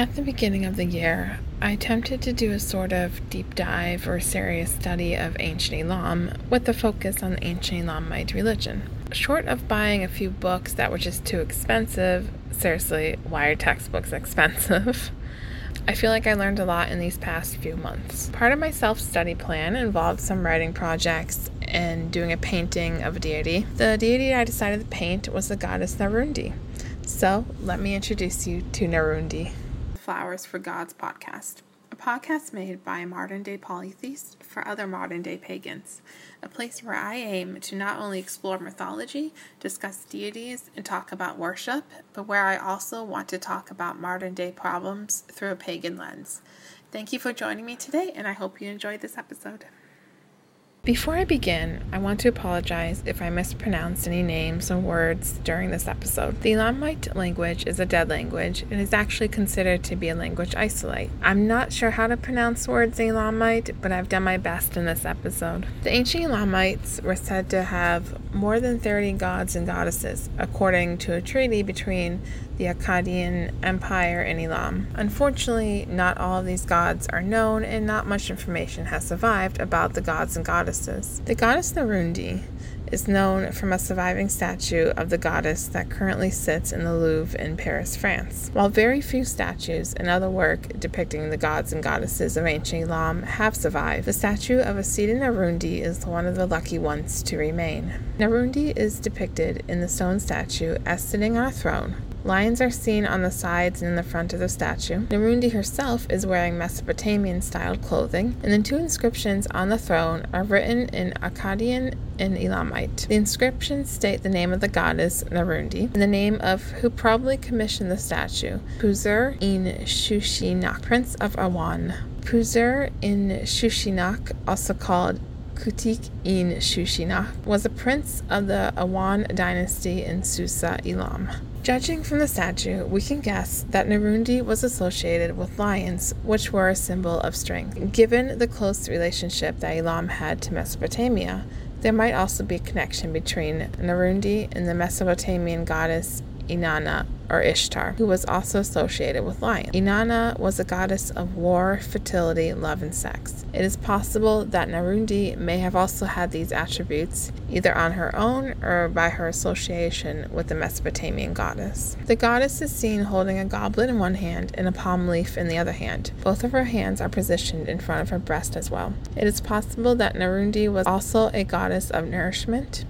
At the beginning of the year, I attempted to do a sort of deep dive or serious study of ancient Elam with a focus on the ancient Elamite religion. Short of buying a few books that were just too expensive, seriously, why are textbooks expensive? I feel like I learned a lot in these past few months. Part of my self study plan involved some writing projects and doing a painting of a deity. The deity I decided to paint was the goddess Narundi. So, let me introduce you to Narundi. Flowers for Gods podcast, a podcast made by a modern day polytheists for other modern day pagans, a place where I aim to not only explore mythology, discuss deities, and talk about worship, but where I also want to talk about modern day problems through a pagan lens. Thank you for joining me today, and I hope you enjoyed this episode. Before I begin, I want to apologize if I mispronounced any names or words during this episode. The Elamite language is a dead language and is actually considered to be a language isolate. I'm not sure how to pronounce words in Elamite, but I've done my best in this episode. The ancient Elamites were said to have more than 30 gods and goddesses, according to a treaty between the Akkadian Empire and Elam. Unfortunately, not all of these gods are known, and not much information has survived about the gods and goddesses. The goddess Narundi is known from a surviving statue of the goddess that currently sits in the Louvre in Paris, France. While very few statues and other work depicting the gods and goddesses of ancient Elam have survived, the statue of a seated Narundi is one of the lucky ones to remain. Narundi is depicted in the stone statue as sitting on a throne, Lions are seen on the sides and in the front of the statue. Narundi herself is wearing Mesopotamian styled clothing, and the two inscriptions on the throne are written in Akkadian and Elamite. The inscriptions state the name of the goddess Narundi and the name of who probably commissioned the statue, Puzur in Shushinak, Prince of Awan. Puzur in Shushinak, also called Kutik in Shushinak, was a prince of the Awan dynasty in Susa, Elam. Judging from the statue, we can guess that Narundi was associated with lions, which were a symbol of strength. Given the close relationship that Elam had to Mesopotamia, there might also be a connection between Narundi and the Mesopotamian goddess Inanna or Ishtar, who was also associated with lions. Inanna was a goddess of war, fertility, love, and sex. It is possible that Narundi may have also had these attributes either on her own or by her association with the Mesopotamian goddess. The goddess is seen holding a goblet in one hand and a palm leaf in the other hand. Both of her hands are positioned in front of her breast as well. It is possible that Narundi was also a goddess of nourishment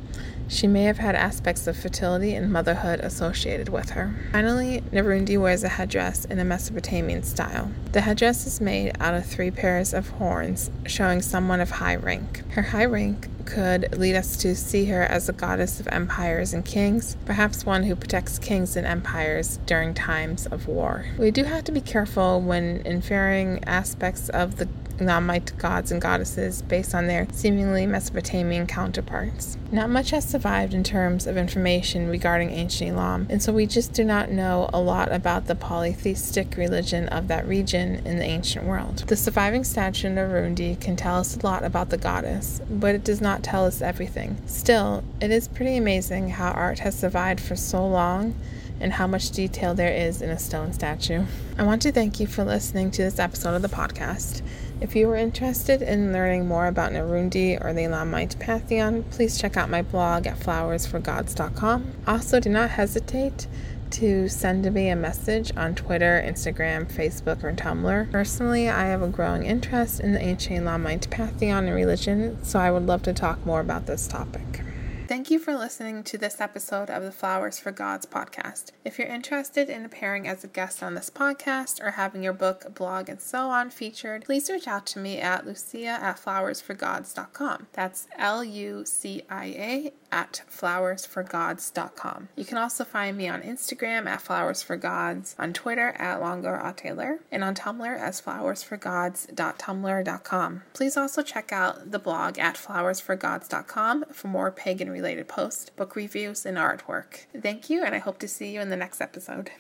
she may have had aspects of fertility and motherhood associated with her. Finally, Narundi wears a headdress in a Mesopotamian style. The headdress is made out of three pairs of horns, showing someone of high rank. Her high rank could lead us to see her as a goddess of empires and kings, perhaps one who protects kings and empires during times of war. We do have to be careful when inferring aspects of the Elamite gods and goddesses based on their seemingly Mesopotamian counterparts. Not much has survived in terms of information regarding ancient Elam, and so we just do not know a lot about the polytheistic religion of that region in the ancient world. The surviving statue of Narundi can tell us a lot about the goddess, but it does not tell us everything. Still, it is pretty amazing how art has survived for so long and how much detail there is in a stone statue. I want to thank you for listening to this episode of the podcast. If you are interested in learning more about Narundi or the Elamite Pantheon, please check out my blog at flowersforgods.com. Also, do not hesitate to send me a message on Twitter, Instagram, Facebook, or Tumblr. Personally, I have a growing interest in the ancient Elamite Pantheon and religion, so I would love to talk more about this topic. Thank you for listening to this episode of the Flowers for Gods podcast. If you're interested in appearing as a guest on this podcast or having your book, blog, and so on featured, please reach out to me at lucia at flowersforgods.com. That's L U C I A at flowersforgods.com. You can also find me on Instagram at flowersforgods, on Twitter at longoratailer, and on Tumblr as flowersforgods.tumblr.com. Please also check out the blog at flowersforgods.com for more pagan related posts, book reviews, and artwork. Thank you, and I hope to see you in the next episode.